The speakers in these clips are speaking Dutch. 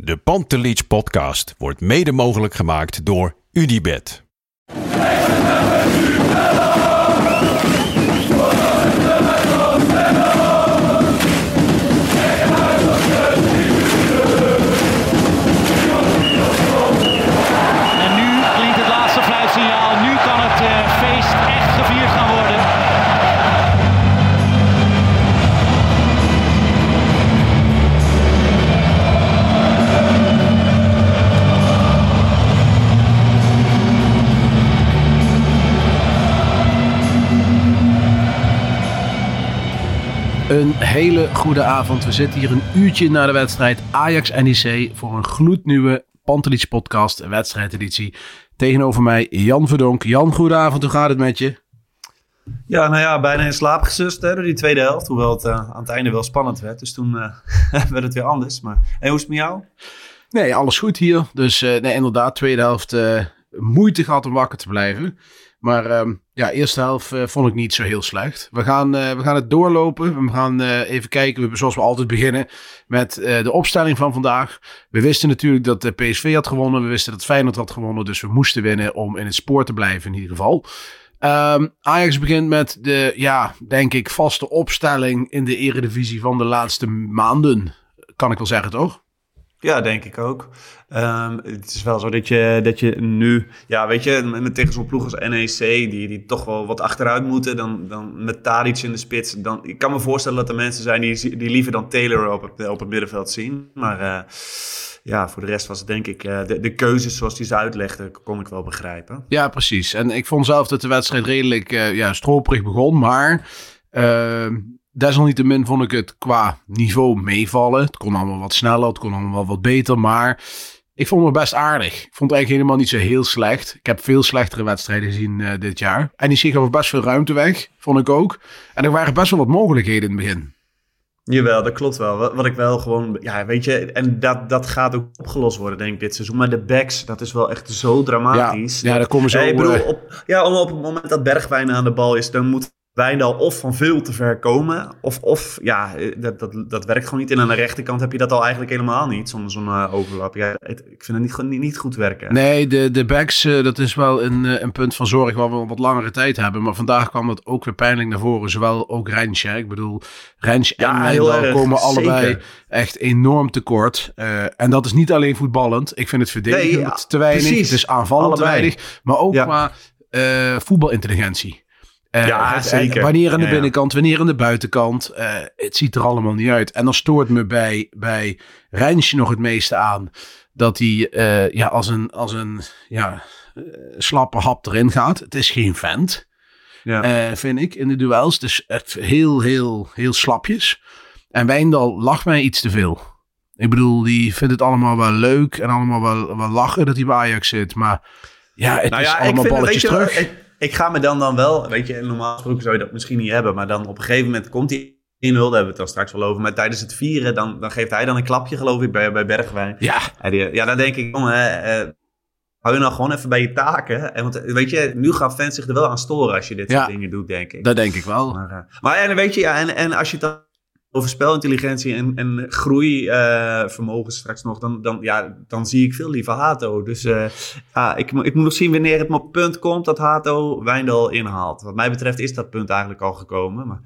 De Pantelich podcast wordt mede mogelijk gemaakt door UdiBet. Een hele goede avond. We zitten hier een uurtje na de wedstrijd Ajax-NEC voor een gloednieuwe Pantelich podcast, wedstrijdeditie. Tegenover mij Jan Verdonk. Jan, goedenavond. Hoe gaat het met je? Ja, nou ja, bijna in slaap gesust hè, door die tweede helft. Hoewel het eh, aan het einde wel spannend werd. Dus toen eh, werd het weer anders. Maar en hoe is het met jou? Nee, alles goed hier. Dus eh, nee, inderdaad, tweede helft moeite gehad om wakker te blijven. Maar ehm, ja, eerste helft eh, vond ik niet zo heel slecht. We gaan, eh, we gaan het doorlopen. We gaan eh, even kijken, we, zoals we altijd beginnen, met de opstelling van vandaag. We wisten natuurlijk dat de PSV had gewonnen. We wisten dat Feyenoord had gewonnen. Dus we moesten winnen om in het spoor te blijven in ieder geval. Ehm, Ajax begint met de, ja, denk ik, vaste opstelling in de eredivisie van de laatste maanden. Kan ik wel zeggen, toch? Ja, denk ik ook. Ehm, het is wel zo dat je, dat je nu, ja, weet je, met tegen zo'n ploeg als NEC, die, die toch wel wat achteruit moeten, dan, dan met Tadic in de spits. Dan, ik kan me voorstellen dat er mensen zijn die, die liever dan Taylor op het, op het middenveld zien. Maar eh, ja, voor de rest was het denk ik, eh, de, de keuzes zoals die ze uitlegde, kon ik wel begrijpen. Ja, precies. En ik vond zelf dat de wedstrijd redelijk uh, ja, stroperig begon. Maar uh, desalniettemin vond ik het qua niveau meevallen. Het kon allemaal wat sneller, het kon allemaal wat beter. Maar ik vond het best aardig. Ik vond het eigenlijk helemaal niet zo heel slecht. Ik heb veel slechtere wedstrijden gezien uh, dit jaar. En die gaf best veel ruimte weg, vond ik ook. En er waren best wel wat mogelijkheden in het begin. Jawel, dat klopt wel. Wat, wat, ik wel gewoon, ja, weet je, en dat, dat gaat ook opgelost worden, denk ik, dit seizoen. Maar de backs, dat is wel echt zo dramatisch. Ja, ja daar komen ze hey, bedoel, op, Ja, om op het moment dat Bergwijn aan de bal is, dan moet Wijndal of van veel te ver komen. Of, of ja, dat, dat, dat werkt gewoon niet. En aan de rechterkant heb je dat al eigenlijk helemaal niet, zonder zo'n uh, overlap. Ja, het, ik vind het niet, niet, niet goed werken. Nee, de, de backs, uh, dat is wel een, uh, een punt van zorg waar we wat langere tijd hebben. Maar vandaag kwam dat ook weer pijnlijk naar voren. Zowel ook Rensje. Ik bedoel, Rensje ja, en Wijndal komen allebei zeker. echt enorm tekort. en dat is niet alleen voetballend. Ik vind het verdedigend nee, ja, te weinig. Precies. Het is aanvallend te weinig. Maar ook ja. qua voetbalintelligentie. Uh, ja, het, zeker. Wanneer aan de binnenkant, wanneer aan de buitenkant. Uh, het ziet er allemaal niet uit. En dan stoort me bij, bij Rijnsje nog het meeste aan. Dat hij uh, ja, als een, als een ja, slappe hap erin gaat. Het is geen vent, ja. vind ik, in de duels. Het is echt heel, heel, heel slapjes. En Wijndal lacht mij iets te veel. Ik bedoel, die vindt het allemaal wel leuk en allemaal wel, wel lachen dat hij bij Ajax zit. Maar ja, het nou is allemaal balletjes je, terug. Ik, ik ga me dan dan wel, weet je, normaal gesproken zou je dat misschien niet hebben, maar dan op een gegeven moment komt hij in daar hebben we het dan straks wel over. Maar tijdens het vieren, dan, dan geeft hij dan een klapje, geloof ik, bij, bij Bergwijn. Ja. Die, ja, dan denk ik, jongen, eh, hou je nou gewoon even bij je taken. En want weet je, nu gaan fans zich er wel aan storen als je dit ja, soort dingen doet, denk ik. Dat denk ik wel. Maar, uh, maar en weet je, ja, en, en als je dan over spelintelligentie en, en groeivermogen uh, straks nog, dan, dan, ja, dan zie ik veel liever Hato. Dus uh, ja, ik, ik moet nog zien wanneer het op punt komt dat Hato Wijndal inhaalt. Wat mij betreft is dat punt eigenlijk al gekomen. Maar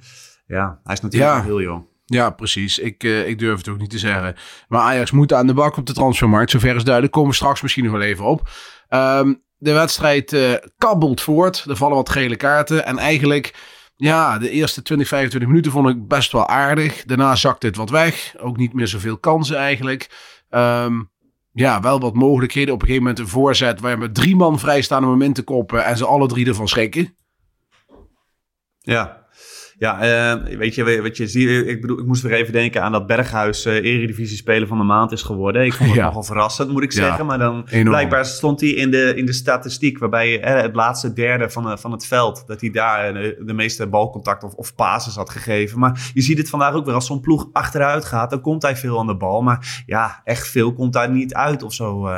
ja, hij is natuurlijk ja. heel jong. Ja, precies. Ik, uh, ik durf het ook niet te zeggen. Maar Ajax moet aan de bak op de transfermarkt. Zover is duidelijk. Komen we straks misschien nog wel even op. Um, de wedstrijd kabbelt voort. Er vallen wat gele kaarten. En eigenlijk, ja, de eerste 20, 25 minuten vond ik best wel aardig. Daarna zakte het wat weg. Ook niet meer zoveel kansen eigenlijk. Um, ja, wel wat mogelijkheden. Op een gegeven moment een voorzet waar je drie man vrij staan om hem in te koppen. En ze alle drie ervan schrikken. Ja. Ja, eh, weet je, wat je ziet, ik bedoel, ik moest weer even denken aan dat Berghuis uh, Eredivisie Speler van de Maand is geworden. Ik vond het Ja. nogal verrassend, moet ik Ja, zeggen. Maar dan enorm. blijkbaar stond hij in de, in de statistiek, waarbij eh, het laatste derde van, van het veld, dat hij daar de, de meeste balcontact of, of passes had gegeven. Maar je ziet het vandaag ook weer, als zo'n ploeg achteruit gaat, dan komt hij veel aan de bal. Maar ja, echt veel komt daar niet uit of zo.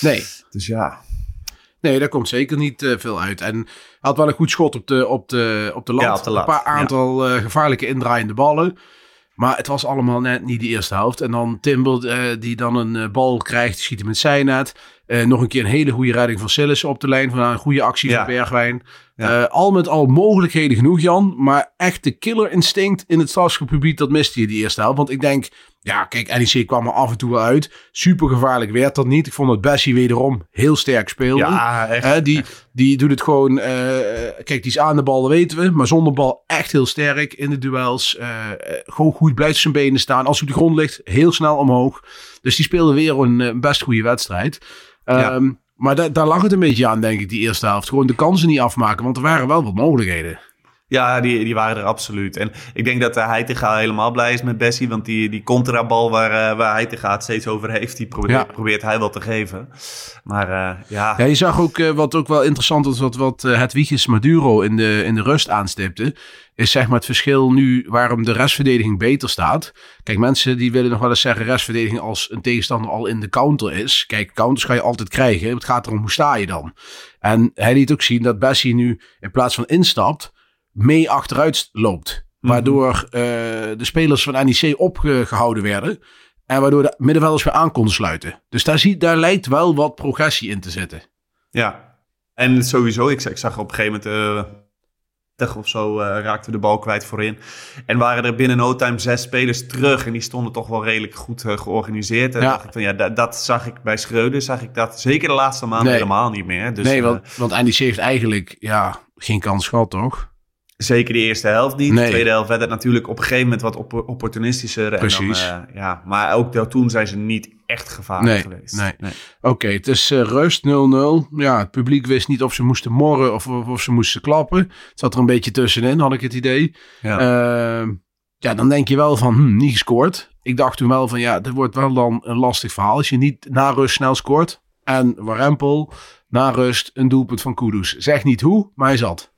Nee, dus ja. Nee, daar komt zeker niet veel uit. En had wel een goed schot op de, op de, op de lat. Ja, op de lat, Een paar aantal eh, gevaarlijke indraaiende ballen. Maar het was allemaal net niet de eerste helft. En dan Timber, eh, die dan een eh, bal krijgt, schiet hem in zijn net. Eh, nog een keer een hele goede redding van Sillissen op de lijn. Van een goede actie Ja. van Bergwijn. Ja. Eh, al met al mogelijkheden genoeg, Jan. Maar echt de killer instinct in het strafschopgebied, dat miste je die eerste helft. Want ik denk, ja, kijk, NEC kwam er af en toe wel uit. Super gevaarlijk werd dat niet. Ik vond dat Bessie wederom heel sterk speelde. Ja, echt. Hè, die, die doet het gewoon. eh, kijk, die is aan de bal, dat weten we. Maar zonder bal echt heel sterk in de duels. Eh, eh, gewoon goed blijft zijn benen staan. Als hij op de grond ligt, heel snel omhoog. Dus die speelde weer een, eh, best goede wedstrijd. Ehm, Maar da- daar lag het een beetje aan, denk ik, die eerste helft. Gewoon de kansen niet afmaken, want er waren wel wat mogelijkheden. Ja, die, die waren er absoluut. En ik denk dat uh, Heitinga helemaal blij is met Bessie. Want die, die contrabal waar, uh, waar Heitinga het steeds over heeft, die probeert, Ja. probeert hij wel te geven. Maar uh, ja... Ja, je zag ook eh, wat ook wel interessant was, wat, wat Hedwiges Maduro in de, in de rust aanstipte. Is zeg maar het verschil nu waarom de restverdediging beter staat. Kijk, mensen die willen nog wel eens zeggen restverdediging als een tegenstander al in de counter is. Kijk, counters ga je altijd krijgen. Het gaat erom hoe sta je dan. En hij liet ook zien dat Bessie nu in plaats van instapt, mee achteruit loopt. Waardoor uh, de spelers van NEC opgehouden werden. En waardoor de middenvelders weer aan konden sluiten. Dus daar, zie, daar lijkt wel wat progressie in te zitten. Ja, en sowieso, ik, ik zag op een gegeven moment... Uh, of zo uh, raakten we de bal kwijt voorin. En waren er binnen no time zes spelers terug. En die stonden toch wel redelijk goed uh, georganiseerd. En ja. dacht ik van, ja, dat, dat, zag ik bij Schreuder. Zag ik dat zeker de laatste maanden nee. helemaal niet meer. Dus, nee, want, want NEC heeft eigenlijk ja, geen kans gehad, toch? Zeker de eerste helft niet. Nee. De tweede helft werd het natuurlijk op een gegeven moment wat op opportunistischer. Precies. En dan, uh, ja, maar ook toen zijn ze niet echt gevaarlijk nee, geweest. Nee. nee. Oké, okay, het is uh, rust 0-0. Ja, het publiek wist niet of ze moesten morren of, of, of, ze moesten klappen. Het zat er een beetje tussenin, had ik het idee. Ja, uh, ja dan denk je wel van, hm, niet gescoord. Ik dacht toen wel van, ja, dit wordt wel dan een lastig verhaal. Als je niet na rust snel scoort. En Warempel, na rust, een doelpunt van Kudus. Zeg niet hoe, maar hij zat.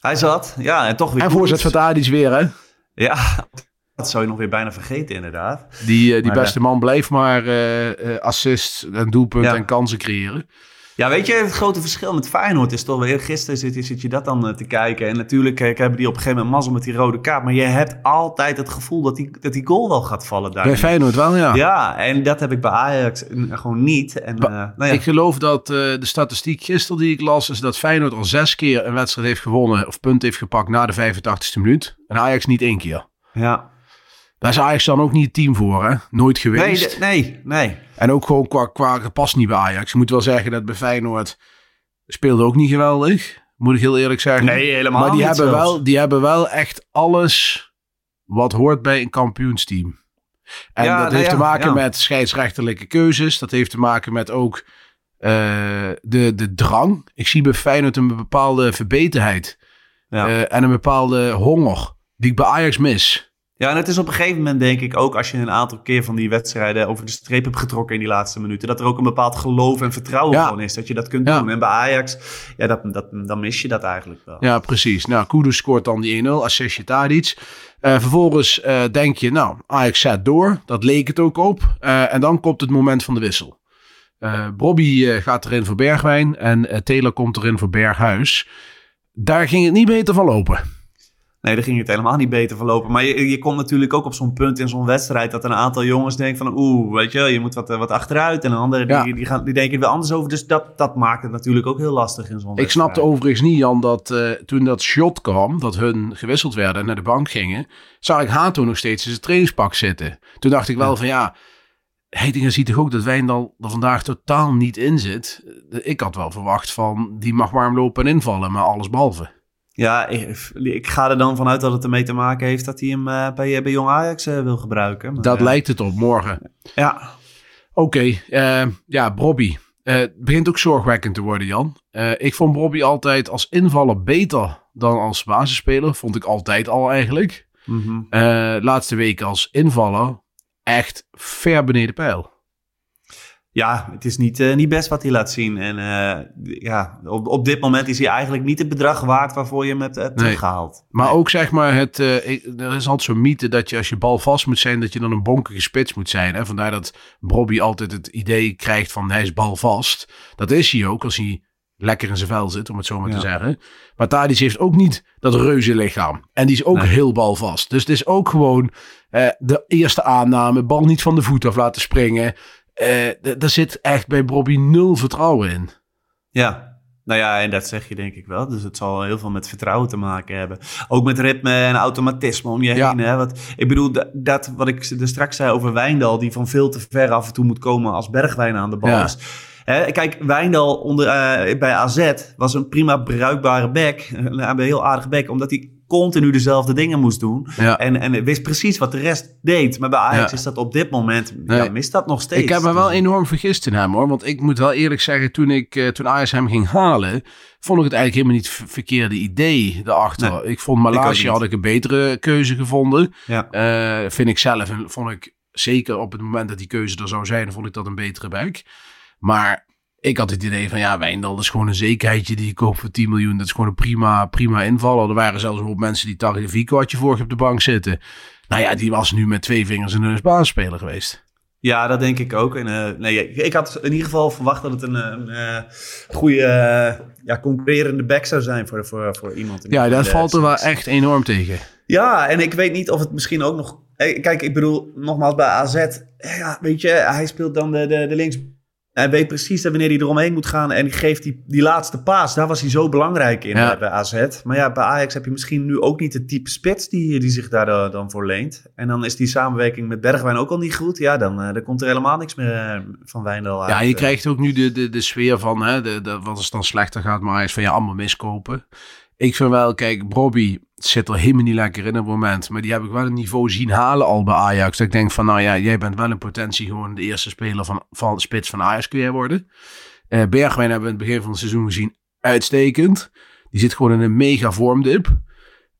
Hij zat, ja, en toch weer. En voorzet van Tadic weer, hè? Ja, dat zou je nog weer bijna vergeten, inderdaad. Die, uh, die maar, beste man bleef maar uh, uh, assist en doelpunt ja. en kansen creëren. Ja, weet je, het grote verschil met Feyenoord is toch wel... Gisteren zit, zit je dat dan te kijken. En natuurlijk hebben die op een gegeven moment mazzel met die rode kaart. Maar je hebt altijd het gevoel dat die, dat die goal wel gaat vallen daar. Bij Feyenoord wel, ja. Ja, en dat heb ik bij Ajax gewoon niet. En, ba- nou ja. Ik geloof dat uh, de statistiek gisteren die ik las... is dat Feyenoord al zes keer een wedstrijd heeft gewonnen... of punt heeft gepakt na de 85ste minuut. En Ajax niet één keer. Ja. Daar is Ajax dan ook niet het team voor, hè? Nooit geweest. Nee, nee, nee. En ook gewoon qua, qua gepast niet bij Ajax. Ik moet wel zeggen dat bij Feyenoord speelde ook niet geweldig. Moet ik heel eerlijk zeggen. Nee, helemaal maar die niet hebben wel, Die hebben wel echt alles wat hoort bij een kampioensteam. En Ja, dat nou heeft ja, te maken ja. met scheidsrechterlijke keuzes. Dat heeft te maken met ook uh, de, de drang. Ik zie bij Feyenoord een bepaalde verbeterheid. Ja. Uh, en een bepaalde honger die ik bij Ajax mis. Ja, en het is op een gegeven moment denk ik ook als je een aantal keer van die wedstrijden over de streep hebt getrokken in die laatste minuten, dat er ook een bepaald geloof en vertrouwen Ja. gewoon is dat je dat kunt Ja. doen. En bij Ajax, ja, dat, dat, dan mis je dat eigenlijk wel. Ja, precies. Nou, Kudus scoort dan die 1-0, assistje Tadic. Uh, vervolgens uh, denk je, nou, Ajax zet door. Dat leek het ook op. Uh, en dan komt het moment van de wissel. Uh, Bobby gaat erin voor Bergwijn en Taylor komt erin voor Berghuis. Daar ging het niet beter van lopen. Nee, daar ging het helemaal niet beter verlopen. Maar je, je komt natuurlijk ook op zo'n punt in zo'n wedstrijd... dat een aantal jongens denken van... oeh, weet je, je moet wat, wat achteruit. En een andere Ja. die, die, gaan, die denken er weer anders over. Dus dat, dat maakt het natuurlijk ook heel lastig in zo'n Ik wedstrijd. snapte overigens niet, Jan, dat uh, toen dat shot kwam... dat hun gewisseld werden en naar de bank gingen... zag ik Hato nog steeds in zijn trainingspak zitten. Toen dacht ik wel Ja. van ja... Heitinga ziet toch ook dat Wijndal er vandaag totaal niet in zit. Ik had wel verwacht van... die mag warm lopen en invallen, maar alles behalve. Ja, ik, ik ga er dan vanuit dat het ermee te maken heeft... dat hij hem uh, bij, bij Jong Ajax uh, wil gebruiken. Maar, Dat ja. lijkt het op morgen. Ja, Oké, okay, ja, Bobby. het begint ook zorgwekkend te worden, Jan. ik vond Bobby altijd als invaller beter dan als basisspeler. Vond ik altijd al eigenlijk. Mhm. Eh, laatste weken als invaller echt ver beneden pijl. Ja, het is niet, eh, niet best wat hij laat zien. En eh, ja, op, op dit moment is hij eigenlijk niet het bedrag waard waarvoor je hem hebt, hebt Nee. teruggehaald. Maar Nee. ook zeg maar, het, eh, er is altijd zo'n mythe dat je als je bal vast moet zijn, dat je dan een bonkige spits moet zijn. Hè? Vandaar dat Bobby altijd het idee krijgt van hij is balvast. Dat is hij ook als hij lekker in zijn vel zit, om het zo maar te zeggen. Maar Tadic heeft ook niet dat reuze lichaam. En die is ook Nee. heel balvast. Dus het is ook gewoon eh, de eerste aanname, bal niet van de voet af laten springen. D- daar zit echt bij Bobby nul vertrouwen in. Ja, nou ja, en dat zeg je denk ik wel. Dus het zal heel veel met vertrouwen te maken hebben. Ook met ritme en automatisme om je Ja. heen. Hè? Want, ik bedoel, dat, dat wat ik er straks zei over Wijndal... die van veel te ver af en toe moet komen als Bergwijn aan de bal Ja. is. Hè, kijk, Wijndal onder, eh, bij AZ was een prima bruikbare back. Een heel aardige back, omdat hij continu dezelfde dingen moest doen. Ja. En, en wist precies wat de rest deed. Maar bij Ajax Ja. is dat op dit moment, Nee. ja, mist dat nog steeds. Ik heb me wel Dus- enorm vergist in hem hoor. Want ik moet wel eerlijk zeggen, toen, ik, eh, toen Ajax hem ging halen, vond ik het eigenlijk helemaal niet verkeerde idee daarachter. Nee, ik vond Malasia had ik een betere keuze gevonden. Ja. Eh, vind ik zelf. En vond ik zeker op het moment dat die keuze er zou zijn, vond ik dat een betere buik. Maar ik had het idee van ja, Wijndal is gewoon een zekerheidje die je koopt voor 10 miljoen. Dat is gewoon een prima, prima invaller. Er waren zelfs hoop mensen die Tagliafico had je vorig op de bank zitten. Nou ja, die was nu met twee vingers in de basisspeler geweest. Ja, dat denk ik ook. En, eh, nee, ik had in ieder geval verwacht dat het een, een eh, goede, eh, ja, concurrerende back zou zijn voor, voor, voor iemand. in Ja, dat de- valt er wel echt enorm tegen. Ja, en ik weet niet of het misschien ook nog... eh, Kijk, ik bedoel, nogmaals bij AZ, eh, ja, weet je, hij speelt dan de, de, de links... Hij weet precies dat wanneer hij eromheen moet gaan en die geeft die, die laatste paas. Daar was hij zo belangrijk in Ja. eh, bij AZ. Maar ja, bij Ajax heb je misschien nu ook niet het type spits die, die zich daar eh, dan voor leent. En dan is die samenwerking met Bergwijn ook al niet goed. Ja, dan, dan komt er helemaal niks meer van Wijndal uit. Ja, je krijgt ook nu de, de, de sfeer van, hè, de, de, wat als het dan slechter gaat, maar hij is van ja, allemaal miskopen. Ik vind wel, kijk, Bobby zit er helemaal niet lekker in op het moment. Maar die heb ik wel een niveau zien halen al bij Ajax. Dat ik denk van, nou ja, jij bent wel in potentie gewoon de eerste speler van, van spits van Ajax kun worden. Eh Bergwijn hebben we in het begin van het seizoen gezien uitstekend. Die zit gewoon in een mega vormdip.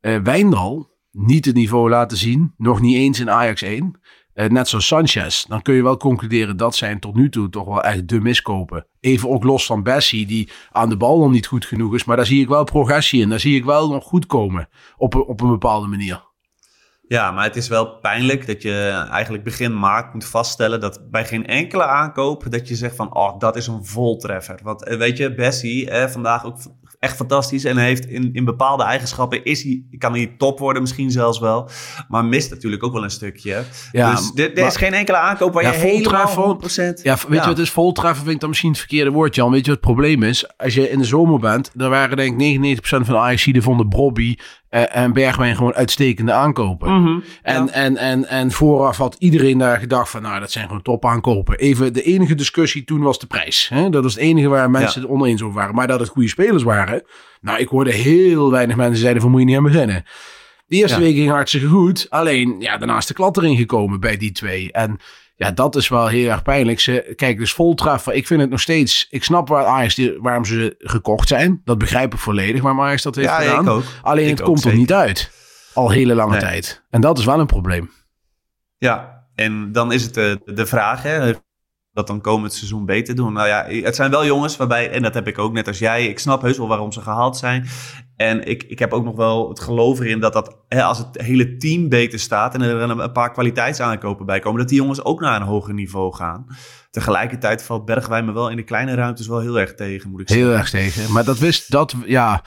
Eh Wijndal, niet het niveau laten zien. Nog niet eens in Ajax 1. Eh, net zoals Sanchez. Dan kun je wel concluderen dat zijn tot nu toe toch wel echt de miskopen. Even ook los van Bessie, die aan de bal nog niet goed genoeg is. Maar daar zie ik wel progressie in. Daar zie ik wel nog goed komen. Op, op een bepaalde manier. Ja, maar het is wel pijnlijk dat je eigenlijk begin maart moet vaststellen dat bij geen enkele aankoop dat je zegt van, oh, dat is een voltreffer. Want eh, weet je, Bessie, eh, vandaag ook echt fantastisch en heeft in, in bepaalde eigenschappen, is hij, kan hij top worden misschien zelfs wel, maar mist natuurlijk ook wel een stukje. Ja, dus maar- is geen enkele aankoop waar Ja, je helemaal voltreffer- 100%... Ja, weet je wat is voltreffen? Vind ik dan misschien het verkeerde woord, Jan. Weet je wat het probleem is? Als je in de zomer bent, dan waren denk ik 99% van de Ajax vonden Bobby eh, en Bergwijn gewoon uitstekende aankopen. Mhm, En, ja. en, en, en vooraf had iedereen daar gedacht van, nou, dat zijn gewoon top aankopen. Even, de enige discussie toen was de prijs. Hè? Dat was het enige waar mensen het oneens over waren. Maar dat het goede spelers waren. Nou, ik hoorde heel weinig mensen die zeiden van, moet je niet aan beginnen. De eerste Ja. week ging hartstikke goed. Alleen, ja, daarna is de klad erin gekomen bij die twee. En ja, dat is wel heel erg pijnlijk. Ze, kijk, dus voltreffer. Ik vind het nog steeds... Ik snap waar Ajax, waarom ze gekocht zijn. Dat begrijp ik volledig waarom Ajax dat heeft Ja, gedaan. ik ook. Alleen Ik het ook, komt er niet uit. Al hele lange Nee. tijd. En dat is wel een probleem. Ja, en dan is het de, de vraag, hè, dat dan komend seizoen beter doen. Nou ja, het zijn wel jongens waarbij, en dat heb ik ook net als jij, ik snap heus wel waarom ze gehaald zijn. En ik, ik heb ook nog wel het geloof erin dat, dat hè, als het hele team beter staat en er een, een paar kwaliteitsaankopen bij komen, dat die jongens ook naar een hoger niveau gaan. Tegelijkertijd valt Bergwijn me wel in de kleine ruimtes wel heel erg tegen, moet ik zeggen. Heel erg tegen. Maar dat wist, dat, ja...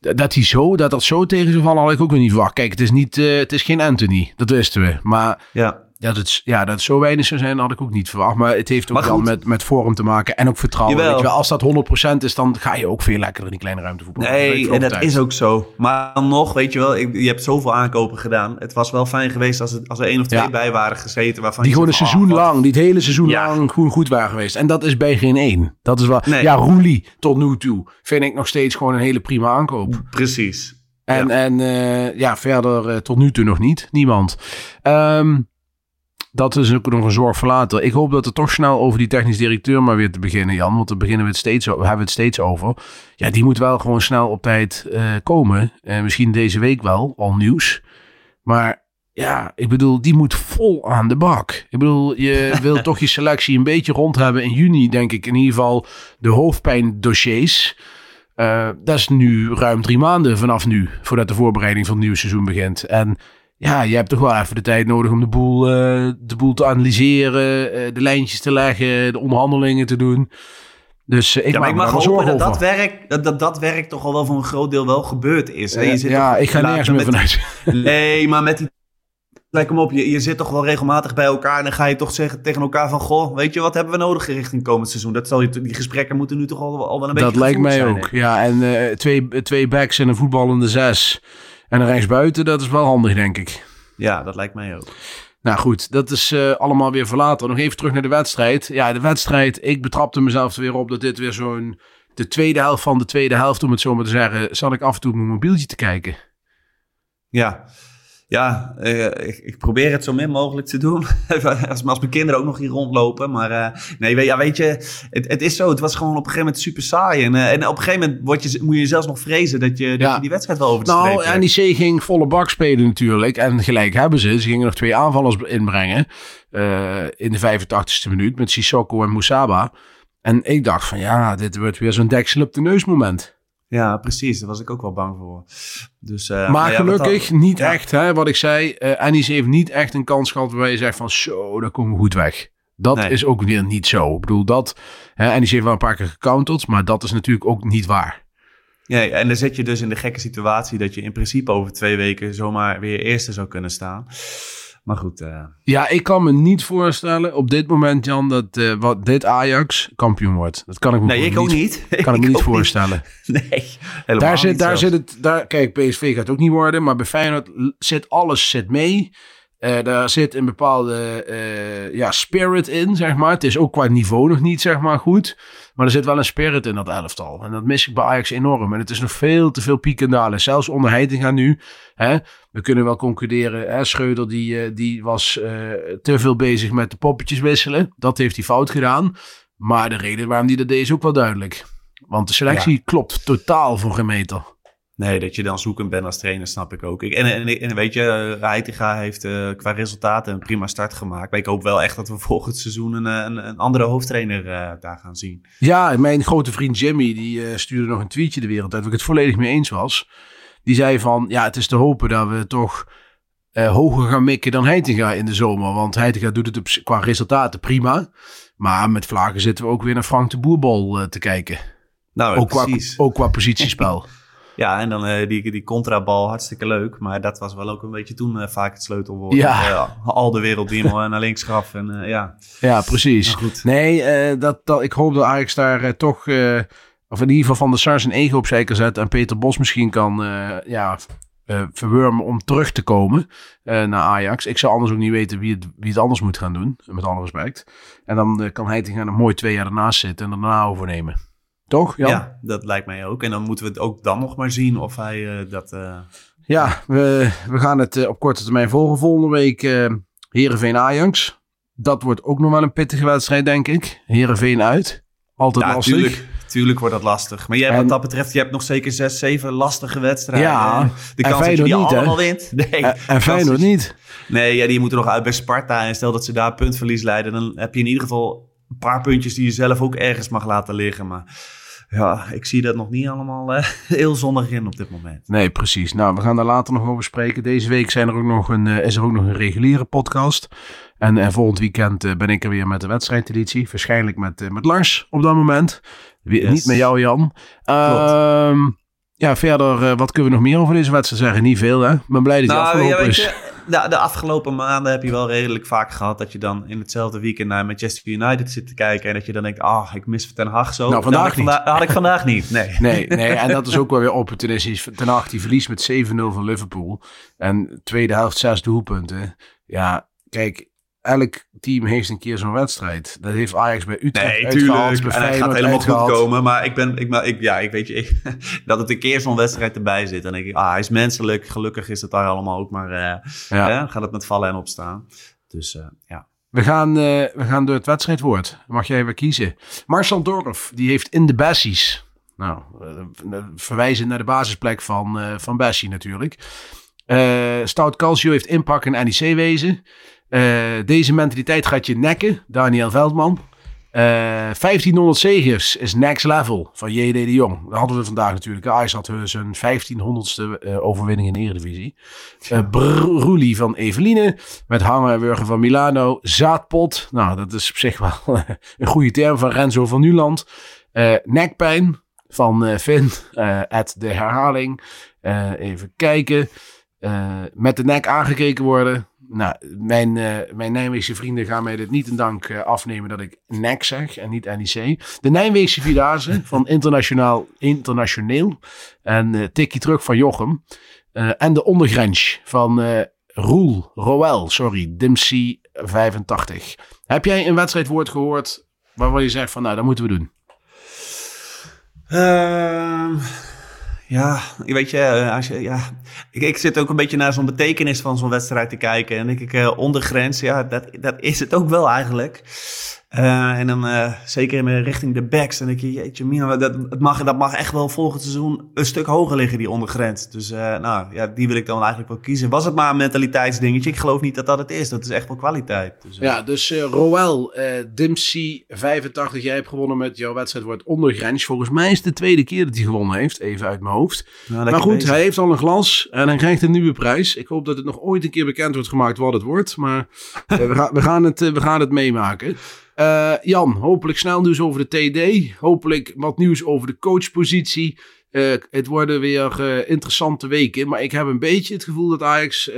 Dat hij zo, dat dat zo tegen zou vallen, had ik ook weer niet verwacht. Kijk, het is niet, eh, het is geen Anthony. Dat wisten we. Maar Ja, dat het, ja, dat het zo weinig zou zijn, had ik ook niet verwacht. Maar het heeft ook wel goed. met, met vorm te maken. En ook vertrouwen. Weet je wel. Als dat 100% is, dan ga je ook veel lekkerder in die kleine ruimte voetballen. Nee, van en dat is ook zo. Maar dan nog, weet je wel, ik- je hebt zoveel aankopen gedaan. Het was wel fijn geweest als, het, als er één of twee Ja. bij waren gezeten. Waarvan Die gewoon een zegt, seizoen oh, lang, die het hele seizoen Ja. lang gewoon goed waren geweest. En dat is bij geen één. Dat is wel, Nee. ja, Roelie tot nu toe vind ik nog steeds gewoon een hele prima aankoop. Precies. En, Ja. en eh, ja, verder eh, tot nu toe nog niet. Niemand. Ehm, dat is ook nog een zorg voor later. Ik hoop dat er toch snel over die technisch directeur maar weer te beginnen, Jan. Want daar beginnen we het steeds, we hebben het steeds over. Ja, die moet wel gewoon snel op tijd uh, komen. Uh, misschien deze week wel, al nieuws. Maar ja, ik bedoel, die moet vol aan de bak. Ik bedoel, je wil toch je selectie een beetje rond hebben in juni, denk ik. In ieder geval de hoofdpijndossiers. Uh, dat is nu ruim drie maanden vanaf nu, voordat de voorbereiding van het nieuwe seizoen begint. En ja, je hebt toch wel even de tijd nodig om de boel, uh, de boel te analyseren, uh, de lijntjes te leggen, de onderhandelingen te doen. Dus ik, ja, maar ik mag hopen dat dat, werk, dat, dat dat werk toch al wel voor een groot deel wel gebeurd is. Hè? Je zit ja, ik ga nergens meer vanuit. Nee, maar met die Lijkt hem op, je, je zit toch wel regelmatig bij elkaar en dan ga je toch zeggen tegen elkaar van... Goh, weet je, wat hebben we nodig richting komend seizoen? Dat zal je, die gesprekken moeten nu toch al, al wel een beetje Dat lijkt mij zijn, ook, ja. En twee, twee backs en een voetballende zes en een rechtsbuiten, dat is wel handig, denk ik. Ja, dat lijkt mij ook. Nou goed, dat is uh, allemaal weer verlaten. Nog even terug naar de wedstrijd. Ja, de wedstrijd, ik betrapte mezelf er weer op dat dit weer zo'n... De tweede helft van de tweede helft, om het zo maar te zeggen, zat ik af en toe op mijn mobieltje te kijken. Ja, ja, uh, ik, ik, probeer het zo min mogelijk te doen. als, als mijn kinderen ook nog hier rondlopen. Maar uh, nee, weet, ja, weet je, het, het, is zo. Het was gewoon op een gegeven moment super saai. En, uh, en op een gegeven moment word je, moet je zelfs nog vrezen dat je, dat je die wedstrijd wel over de Nou, NEC ging volle bak spelen natuurlijk. En gelijk hebben ze. Ze gingen nog twee aanvallers inbrengen. in de 85ste minuut met Sissoko en Moussaba. En ik dacht van ja, dit wordt weer zo'n deksel op de neus moment. Ja, precies. Daar was ik ook wel bang voor. Dus, uh, maar, maar ja, gelukkig dat, niet ja. echt, hè, wat ik zei. Uh, heeft niet echt een kans gehad waar je zegt van zo, daar komen we goed weg. Dat nee. is ook weer niet zo. Ik bedoel, dat, hè, heeft wel een paar keer gecounterd, maar dat is natuurlijk ook niet waar. Ja, en dan zit je dus in de gekke situatie dat je in principe over twee weken zomaar weer eerste zou kunnen staan. Maar goed. Uh... Ja, ik kan me niet voorstellen op dit moment, Jan, dat uh, wat dit Ajax kampioen wordt. Dat kan ik me nee, ik niet, ook niet. Kan ik me niet voorstellen. Niet. Nee, helemaal daar zit, niet daar zit het. Daar, kijk, PSV gaat het ook niet worden, maar bij Feyenoord zit alles zit mee. Uh, daar zit een bepaalde uh, ja, spirit in, zeg maar. Het is ook qua niveau nog niet, zeg maar, goed. Maar er zit wel een spirit in dat elftal. En dat mis ik bij Ajax enorm. En het is nog veel te veel piek en dalen. Zelfs onder Heitinga nu. Hè, we kunnen wel concluderen. Hè, Schreuder die, uh, die was te veel bezig met de poppetjes wisselen. Dat heeft hij fout gedaan. Maar de reden waarom hij dat deed is ook wel duidelijk. Want de selectie ja. klopt totaal voor geen meter. Nee, dat je dan zoekend bent als trainer, snap ik ook. Ik, en, en, en, weet je, Heitinga heeft uh, qua resultaten een prima start gemaakt. Maar ik hoop wel echt dat we volgend seizoen een, een, een andere hoofdtrainer uh, daar gaan zien. Ja, mijn grote vriend Jimmy, die uh, stuurde nog een tweetje de wereld uit, waar ik het volledig mee eens was. Die zei van, ja, het is te hopen dat we toch hoger gaan mikken dan Heitinga in de zomer. Want Heitinga doet het op, qua resultaten prima. Maar met Vlagen zitten we ook weer naar Frank de Boerbal te kijken. Nou, ook, precies. Qua, ook qua positiespel. Ja, en dan uh, die, die contrabal, hartstikke leuk. Maar dat was wel ook een beetje toen uh, vaak het sleutelwoord. Ja. Uh, al de wereld die hem naar links gaf. En, ja. ja, precies. goed. Nee, dat, dat, ik hoop dat Ajax daar toch... of in ieder geval van de Sars een ego opzij kan zetten. En Peter Bos misschien kan ja, verwurmen om terug te komen naar Ajax. Ik zou anders ook niet weten wie het, wie het anders moet gaan doen. Met alle respect. En dan kan hij tegen een mooi twee jaar ernaast zitten en daarna overnemen. Toch? Jan? Ja, dat lijkt mij ook. En dan moeten we het ook dan nog maar zien of hij uh, dat... Uh... Ja, we, we gaan het uh, op korte termijn volgen. Volgende week Heerenveen Ajax. Dat wordt ook nog wel een pittige wedstrijd, denk ik. Heerenveen uit. Altijd ja, lastig. Tuurlijk, tuurlijk wordt dat lastig. Maar jij, En- wat dat betreft, je hebt nog zeker zes, zeven lastige wedstrijden. Ja, de kans dat je die niet, allemaal wint. Nee, En, kans Feyenoord je- niet. Nee, ja, die moeten nog uit bij Sparta. En stel dat ze daar puntverlies leiden, dan heb je in ieder geval een paar puntjes die je zelf ook ergens mag laten liggen. Maar ja, ik zie dat nog niet allemaal eh, heel zonnig in op dit moment. Nee, precies. Nou, we gaan daar later nog over spreken. Deze week zijn er ook nog een, eh, is er ook nog een reguliere podcast. En, en volgend weekend eh, ben ik er weer met de wedstrijdeditie. Waarschijnlijk met, met Lars op dat moment. Yes. Niet met jou, Jan. Ehm, ja, verder, wat kunnen we nog meer over deze wedstrijd zeggen? Niet veel, hè? Ik ben blij dat die Nou, afgelopen ja, is. de, de afgelopen maanden heb je wel redelijk vaak gehad dat je dan in hetzelfde weekend naar Manchester United zit te kijken. En dat je dan denkt, ah, ik mis Ten Hag zo. Nou, vandaag had, ik niet. vanda- had ik vandaag niet, nee. Nee, nee, en dat is ook wel weer opportunistisch. Ten Hag die verliest met 7-0 van Liverpool. En tweede helft zes doelpunten. Ja, kijk, elk team heeft een keer zo'n wedstrijd. Dat heeft Ajax bij Utrecht Nee, tuurlijk. Bij En hij gaat helemaal goed komen. Maar ik ben, ik, maar ik, ja, ik weet je, ik, dat het een keer zo'n wedstrijd erbij zit. En denk ik, ah, hij is menselijk. Gelukkig is het daar allemaal ook. Maar eh, Ja. hè, gaat het met vallen en opstaan. Dus eh, ja. We gaan, eh, we gaan door het wedstrijdwoord. Mag jij even kiezen. Marcel Dorf, die heeft in de Bessies. Nou, verwijzen naar de basisplek van, van Bessie natuurlijk. Stout Calcio heeft inpak in NEC-wezen. Deze mentaliteit gaat je nekken. Daniel Veldman. 1500 zegers is next level van JD de Jong. Dat hadden we vandaag natuurlijk. Ajax had zijn 1500ste uh, overwinning in de Eredivisie. Uh, van Eveline. Met Wurgen van Milano. Zaadpot. Nou, dat is op zich wel een goede term van Renzo van Nuland. Nekpijn van Finn. at de herhaling. even kijken. met de nek aangekeken worden. Nou, mijn, uh, mijn Nijmeegse vrienden gaan mij dit niet in dank uh, afnemen dat ik NEC zeg en niet NEC. De Nijmeegse Vierdaagse van internationaal, internationeel. En uh, tikkie terug van Jochem. en de ondergrens van Roel, Roel, sorry, Dimsy 85. Heb jij een wedstrijdwoord gehoord waarvan je zegt van nou, dat moeten we doen? Ehm, ja, weet je, eh, als je, ja, ik, ik zit ook een beetje naar zo'n betekenis van zo'n wedstrijd te kijken. En denk ik, uh, ondergrens, ja, dat, dat is het ook wel eigenlijk. Uh, en dan uh, zeker in richting de backs. Dan denk je, jeetje mina, dat, het mag, dat mag echt wel volgend seizoen een stuk hoger liggen, die ondergrens. Dus uh, nou, ja, die wil ik dan eigenlijk wel kiezen. Was het maar een mentaliteitsdingetje? Ik geloof niet dat dat het is. Dat is echt wel kwaliteit. Dus, ja, dus Roel, Dimpsey 85, jij hebt gewonnen met jouw wedstrijd wordt ondergrens. Volgens mij is het de tweede keer dat hij gewonnen heeft, even uit mijn hoofd. Nou, maar goed, bezig. hij heeft al een glas en hij krijgt een nieuwe prijs. Ik hoop dat het nog ooit een keer bekend wordt gemaakt wat het wordt. Maar we, gaan, we, gaan het, we gaan het meemaken. Uh, Jan, hopelijk snel nieuws over de TD. Hopelijk wat nieuws over de coachpositie. Uh, het worden weer uh, interessante weken. Maar ik heb een beetje het gevoel dat Ajax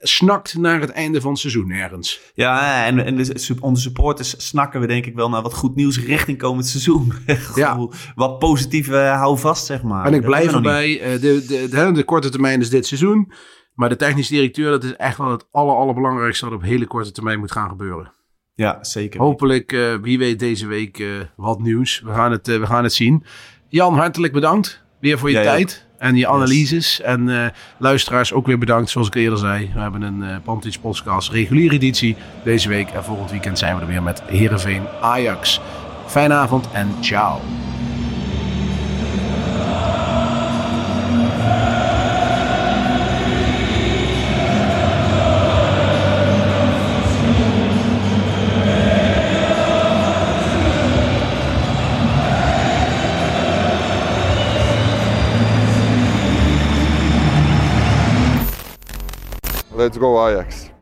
snakt naar het einde van het seizoen ergens. Ja, en, en de, onze supporters snakken we denk ik wel naar wat goed nieuws richting komend seizoen. ja. Wat positief houvast, zeg maar. En ik blijf erbij. De, de, de, de korte termijn is dit seizoen. Maar de technisch directeur, dat is echt wel het aller, allerbelangrijkste wat op hele korte termijn moet gaan gebeuren. Ja, zeker. Hopelijk, uh, wie weet deze week uh, wat nieuws. We gaan, het, uh, we gaan het zien. Jan, hartelijk bedankt weer voor je ja, tijd ja. en je analyses. Yes. En luisteraars ook weer bedankt, zoals ik eerder zei. We hebben een uh, Pantage Podcast reguliere editie deze week. En volgend weekend zijn we er weer met Heerenveen Ajax. Fijne avond en ciao. Let's go Ajax.